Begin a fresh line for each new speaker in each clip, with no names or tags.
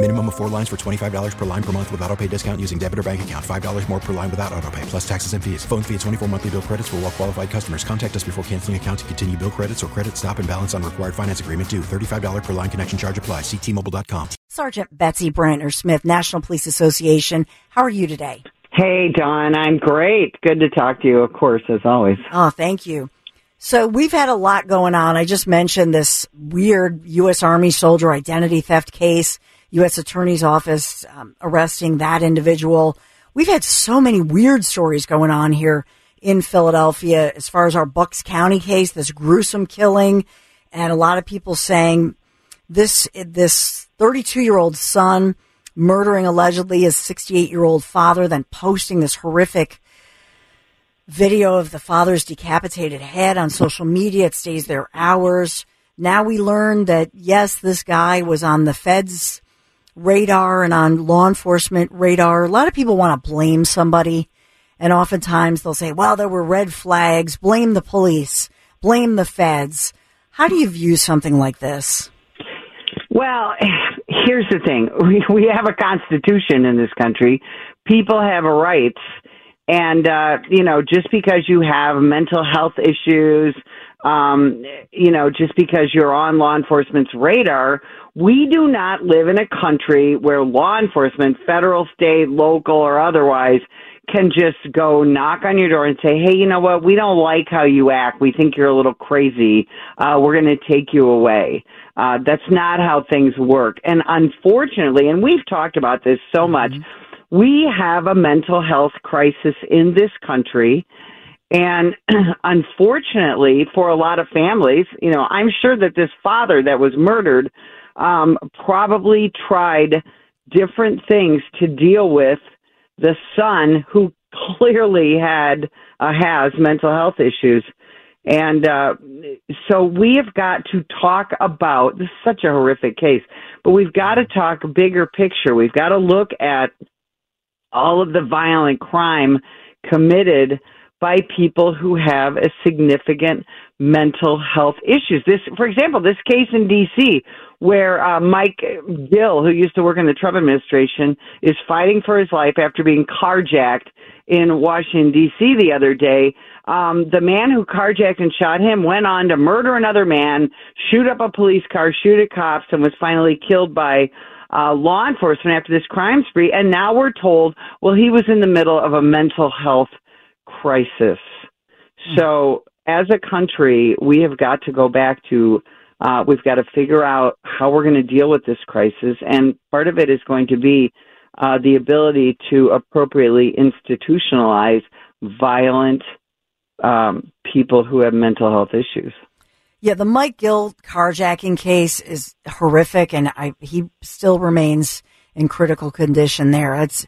Minimum of four lines for $25 per line per month with auto pay discount using debit or bank account. $5 more per line without auto pay, plus taxes and fees. Phone fee at 24 monthly bill credits for all well qualified customers. Contact us before canceling account to continue bill credits or credit stop and balance on required finance agreement due. $35 per line connection charge apply. Ctmobile.com.
Sergeant Betsy Brantner Smith, National Police Association. How are you today?
Hey, Don. I'm great. Good to talk to you, of course, as always.
Oh, thank you. So we've had a lot going on. I just mentioned this weird U.S. Army soldier identity theft case. U.S. Attorney's Office um, arresting that individual. We've had so many weird stories going on here in Philadelphia as far as our Bucks County case, this gruesome killing, and a lot of people saying this this 32 year old son murdering allegedly his 68 year old father, then posting this horrific video of the father's decapitated head on social media. It stays there hours. Now we learn that yes, this guy was on the feds radar and on law enforcement radar. A lot of people want to blame somebody. And oftentimes they'll say, well, there were red flags. Blame the police. Blame the feds. How do you view something like this?
Well, here's the thing. We, we have a constitution in this country. People have rights. And, uh, you know, just because you have mental health issues, um, you know, just because you're on law enforcement's radar, we do not live in a country where law enforcement, federal, state, local, or otherwise, can just go knock on your door and say, hey, you know what? We don't like how you act. We think you're a little crazy. Uh, we're going to take you away. Uh, that's not how things work. And unfortunately, and we've talked about this so mm-hmm. much, we have a mental health crisis in this country. And unfortunately, for a lot of families, you know, I'm sure that this father that was murdered um, probably tried different things to deal with the son who clearly had uh, has mental health issues. And uh, so we have got to talk about this is such a horrific case, but we've got to talk bigger picture. We've got to look at all of the violent crime committed by people who have a significant mental health issues. This, for example, this case in D.C. where uh, Mike Gill, who used to work in the Trump administration, is fighting for his life after being carjacked in Washington D.C. the other day. Um, the man who carjacked and shot him went on to murder another man, shoot up a police car, shoot at cops, and was finally killed by uh, law enforcement after this crime spree. And now we're told, well, he was in the middle of a mental health crisis. So, as a country, we have got to go back to uh, we've got to figure out how we're going to deal with this crisis, and part of it is going to be uh, the ability to appropriately institutionalize violent um, people who have mental health issues.
Yeah, the Mike Gill carjacking case is horrific, and I, he still remains in critical condition there. It's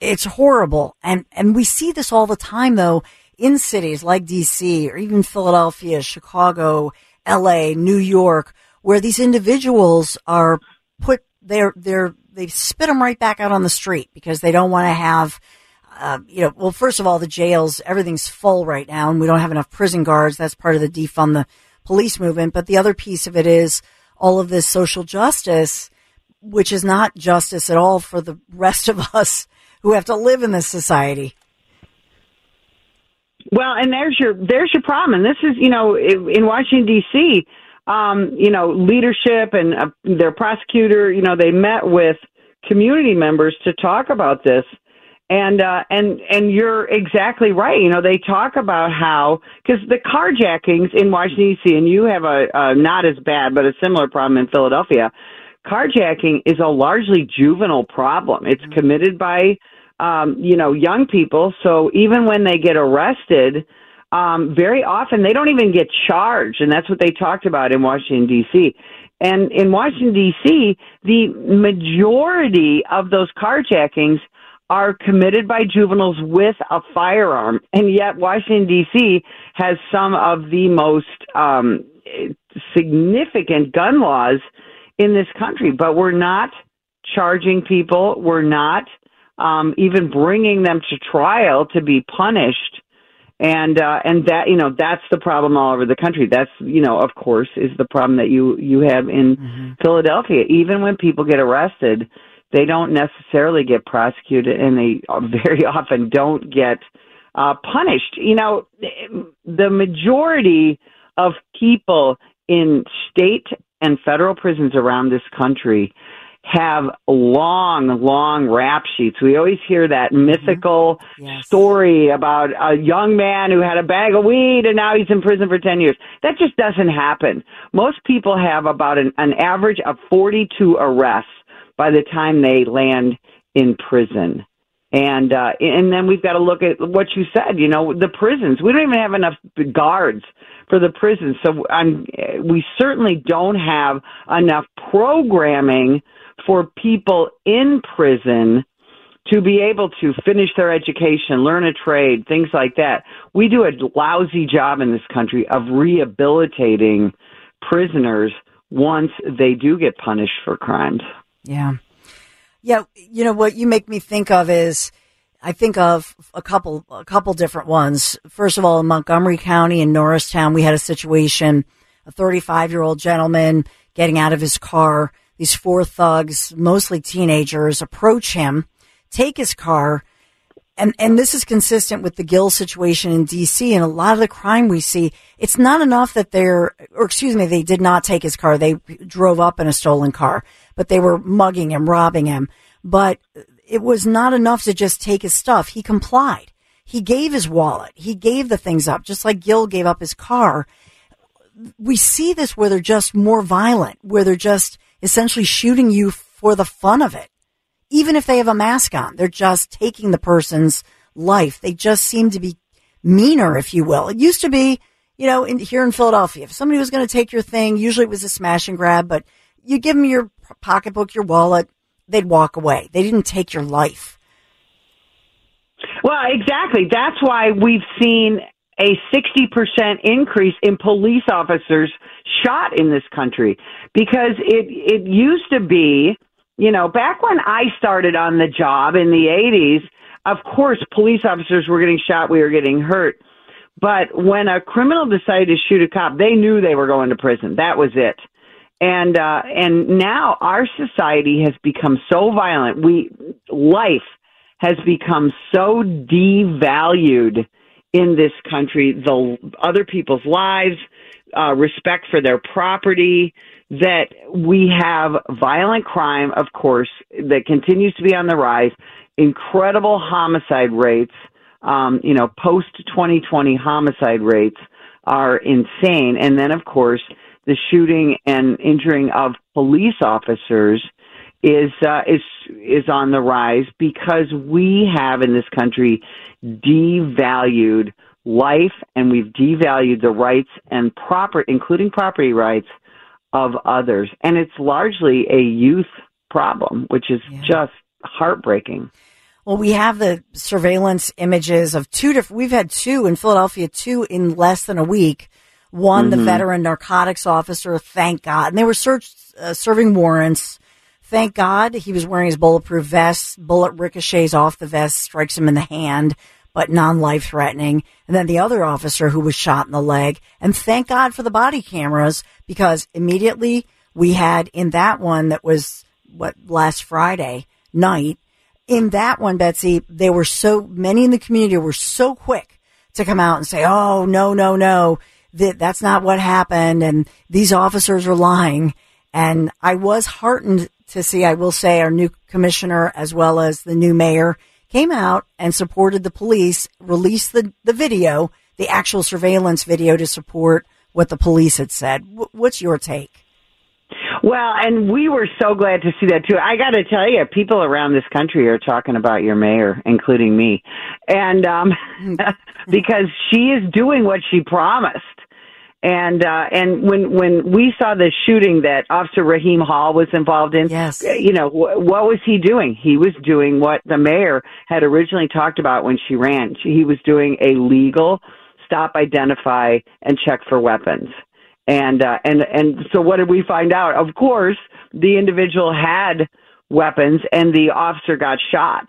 it's horrible. And, and we see this all the time though in cities like DC or even Philadelphia, Chicago, LA, New York, where these individuals are put, they're, they're, they spit them right back out on the street because they don't want to have, uh, you know, well, first of all, the jails, everything's full right now and we don't have enough prison guards. That's part of the defund the police movement. But the other piece of it is all of this social justice, which is not justice at all for the rest of us who have to live in this society.
Well, and there's your there's your problem. And this is, you know, in Washington D.C., um, you know, leadership and uh, their prosecutor, you know, they met with community members to talk about this. And uh, and and you're exactly right. You know, they talk about how because the carjackings in Washington D.C. and you have a, a not as bad but a similar problem in Philadelphia. Carjacking is a largely juvenile problem. It's committed by um, you know young people. So even when they get arrested, um, very often they don't even get charged, and that's what they talked about in Washington D.C. And in Washington D.C., the majority of those carjackings are committed by juveniles with a firearm, and yet Washington D.C. has some of the most um, significant gun laws in this country. But we're not charging people. We're not um, even bringing them to trial to be punished. And uh, and that you know that's the problem all over the country. That's you know of course is the problem that you you have in mm-hmm. Philadelphia. Even when people get arrested, they don't necessarily get prosecuted and they very often don't get uh, punished. You know, the majority of people in state and federal prisons around this country have long, long rap sheets. We always hear that mm-hmm. mythical yes. story about a young man who had a bag of weed and now he's in prison for 10 years. That just doesn't happen. Most people have about an, an average of 42 arrests by the time they land in prison. And uh, and then we've got to look at what you said. You know, the prisons. We don't even have enough guards for the prisons, so I'm. We certainly don't have enough programming for people in prison to be able to finish their education, learn a trade, things like that. We do a lousy job in this country of rehabilitating prisoners once they do get punished for crimes.
Yeah. Yeah. You know, what you make me think of is, I think of a couple, a couple different ones. First of all, in Montgomery County in Norristown, we had a situation, a 35 year old gentleman getting out of his car. These four thugs, mostly teenagers, approach him, take his car, and and this is consistent with the Gill situation in D.C. and a lot of the crime we see. It's not enough that they're, or excuse me, they did not take his car. They drove up in a stolen car, but they were mugging him, robbing him. But it was not enough to just take his stuff. He complied. He gave his wallet. He gave the things up, just like Gill gave up his car. We see this where they're just more violent, where they're just essentially shooting you for the fun of it even if they have a mask on. They're just taking the person's life. They just seem to be meaner, if you will. It used to be, you know, in, here in Philadelphia, if somebody was going to take your thing, usually it was a smash and grab, but you give them your pocketbook, your wallet, they'd walk away. They didn't take your life.
Well, exactly. That's why we've seen a 60% increase in police officers shot in this country because it it used to be you know, back when I started on the job in the 80s, of course, police officers were getting shot, we were getting hurt. But when a criminal decided to shoot a cop, they knew they were going to prison. That was it. And uh and now our society has become so violent. We life has become so devalued in this country, the other people's lives, uh, respect for their property, that we have violent crime, of course, that continues to be on the rise, incredible homicide rates, um, you know, post 2020 homicide rates are insane. And then, of course, the shooting and injuring of police officers is uh, is is on the rise because we have in this country devalued life and we've devalued the rights and proper including property rights of others. And it's largely a youth problem, which is yeah. just heartbreaking.
Well, we have the surveillance images of two different, we've had two in Philadelphia, two in less than a week. One, mm-hmm. the veteran narcotics officer, thank God. And they were searched, uh, serving warrants. Thank God he was wearing his bulletproof vest. Bullet ricochets off the vest, strikes him in the hand but non-life threatening. And then the other officer who was shot in the leg. And thank God for the body cameras because immediately we had in that one that was what last Friday night. In that one, Betsy, they were so many in the community were so quick to come out and say, "Oh no, no, no, that that's not what happened," and these officers are lying. And I was heartened to see, I will say, our new commissioner as well as the new mayor came out and supported the police, released the, the video, the actual surveillance video to support what the police had said. W- what's your take?
Well, and we were so glad to see that too. I got to tell you, people around this country are talking about your mayor, including me, and um, because she is doing what she promised. And uh, and when when we saw the shooting that Officer Rahim Hall was involved in,
yes.
you know wh- what was he doing? He was doing what the mayor had originally talked about when she ran. She, He was doing a legal stop, identify, and check for weapons. And uh, and and so what did we find out? Of course, the individual had weapons, and the officer got shot.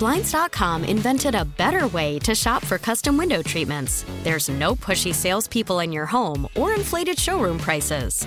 Blinds.com invented a better way to shop for custom window treatments. There's no pushy salespeople in your home or inflated showroom prices.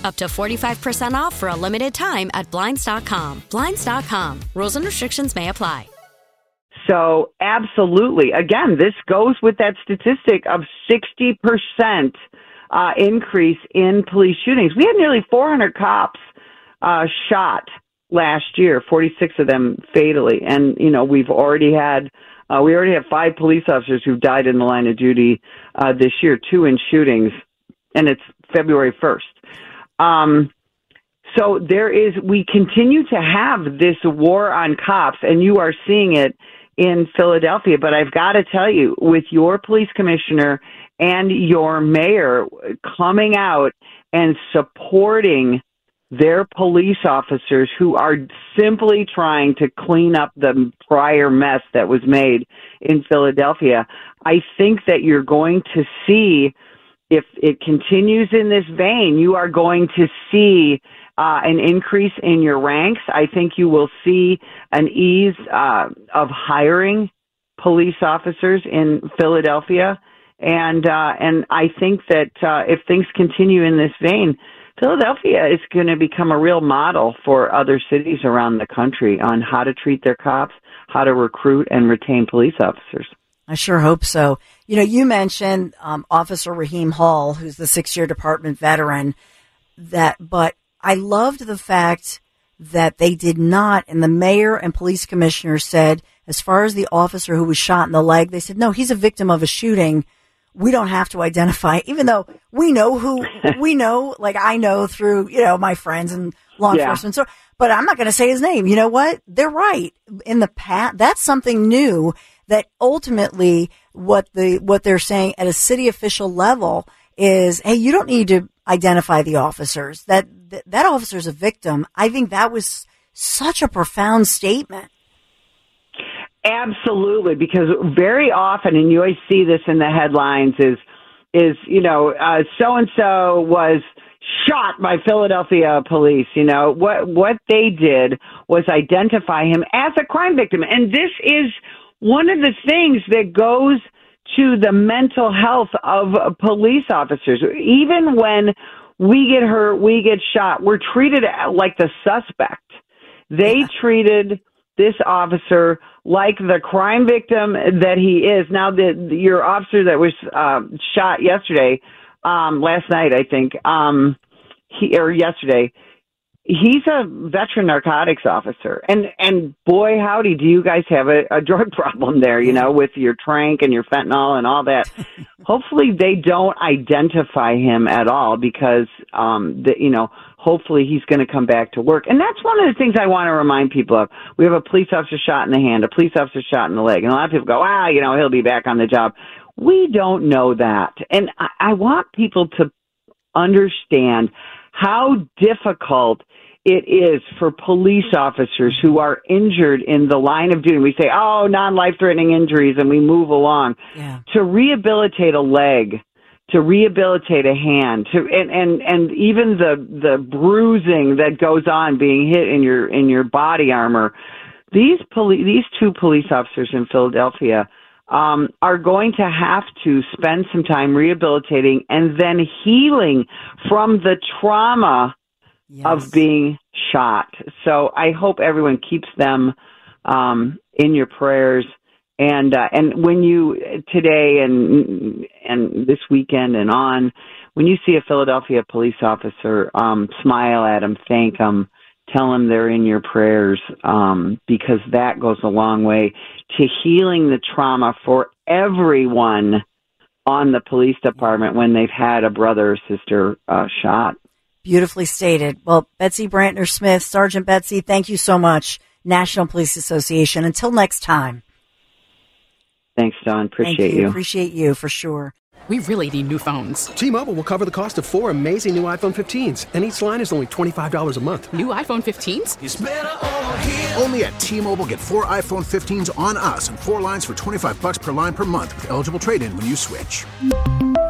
Up to 45% off for a limited time at Blinds.com. Blinds.com. Rules and restrictions may apply.
So, absolutely. Again, this goes with that statistic of 60% uh, increase in police shootings. We had nearly 400 cops uh, shot last year, 46 of them fatally. And, you know, we've already had, uh, we already have five police officers who've died in the line of duty uh, this year, two in shootings, and it's February 1st. Um, so there is, we continue to have this war on cops, and you are seeing it in Philadelphia. But I've got to tell you, with your police commissioner and your mayor coming out and supporting their police officers who are simply trying to clean up the prior mess that was made in Philadelphia. I think that you're going to see, if it continues in this vein, you are going to see uh, an increase in your ranks. I think you will see an ease uh, of hiring police officers in Philadelphia. And uh, and I think that uh, if things continue in this vein, Philadelphia is going to become a real model for other cities around the country on how to treat their cops, how to recruit and retain police officers.
I sure hope so. You know, you mentioned um, Officer Rahim Hall, who's the six-year department veteran. That, but I loved the fact that they did not, and the mayor and police commissioner said, as far as the officer who was shot in the leg, they said, no, he's a victim of a shooting we don't have to identify, even though we know who we know, like I know through, you know, my friends and law
Yeah.
enforcement. So, but I'm not going to say his name. You know what? They're right. In the past, that's something new that ultimately what the, what they're saying at a city official level is, Hey, you don't need to identify the officers that, that, that officer's a victim. I think that was such a profound statement.
Absolutely, because very often, and you always see this in the headlines, is is you know so and so was shot by Philadelphia police. You know what what they did was identify him as a crime victim, and this is one of the things that goes to the mental health of police officers. Even when we get hurt, we get shot, we're treated like the suspect. They yeah. treated this officer like the crime victim that he is. Now, the, your officer that was uh, shot yesterday, um, last night, I think, um, he or yesterday, he's a veteran narcotics officer. And and boy howdy do you guys have a, a drug problem there you know with your tranq and your fentanyl and all that. Hopefully they don't identify him at all because um the, you know hopefully he's going to come back to work. And that's one of the things i want to remind people of. We have a police officer shot in the hand a police officer shot in the leg. And a lot of people go ah you know he'll be back on the job. We don't know that. And i, I want people to understand how difficult it is for police officers who are injured in the line of duty. We say, oh, non life threatening injuries, and we move along. Yeah. To rehabilitate a leg, to rehabilitate a hand, to and, and, and even the the bruising that goes on being hit in your in your body armor. These police these two police officers in Philadelphia um, are going to have to spend some time rehabilitating and then healing from the trauma yes. of being shot. So I hope everyone keeps them um, in your prayers. And uh, and when you today and and this weekend and on, when you see a Philadelphia police officer, um, smile at them, thank them, tell them they're in your prayers, um, because that goes a long way to healing the trauma for everyone on the police department when they've had a brother or sister uh, shot.
Beautifully stated. Well, Betsy Brantner Smith, Sergeant Betsy, thank you so much. National Police Association. Until next time.
Thanks, Don. Appreciate
you.
you.
Appreciate you for sure.
We really need new phones.
T-Mobile will cover the cost of four amazing new iPhone 15s, and each line is only $25 a month.
New iPhone 15s?
Only at T-Mobile get four iPhone 15s on us and four lines for 25 bucks per line per month with eligible trade-in when you switch.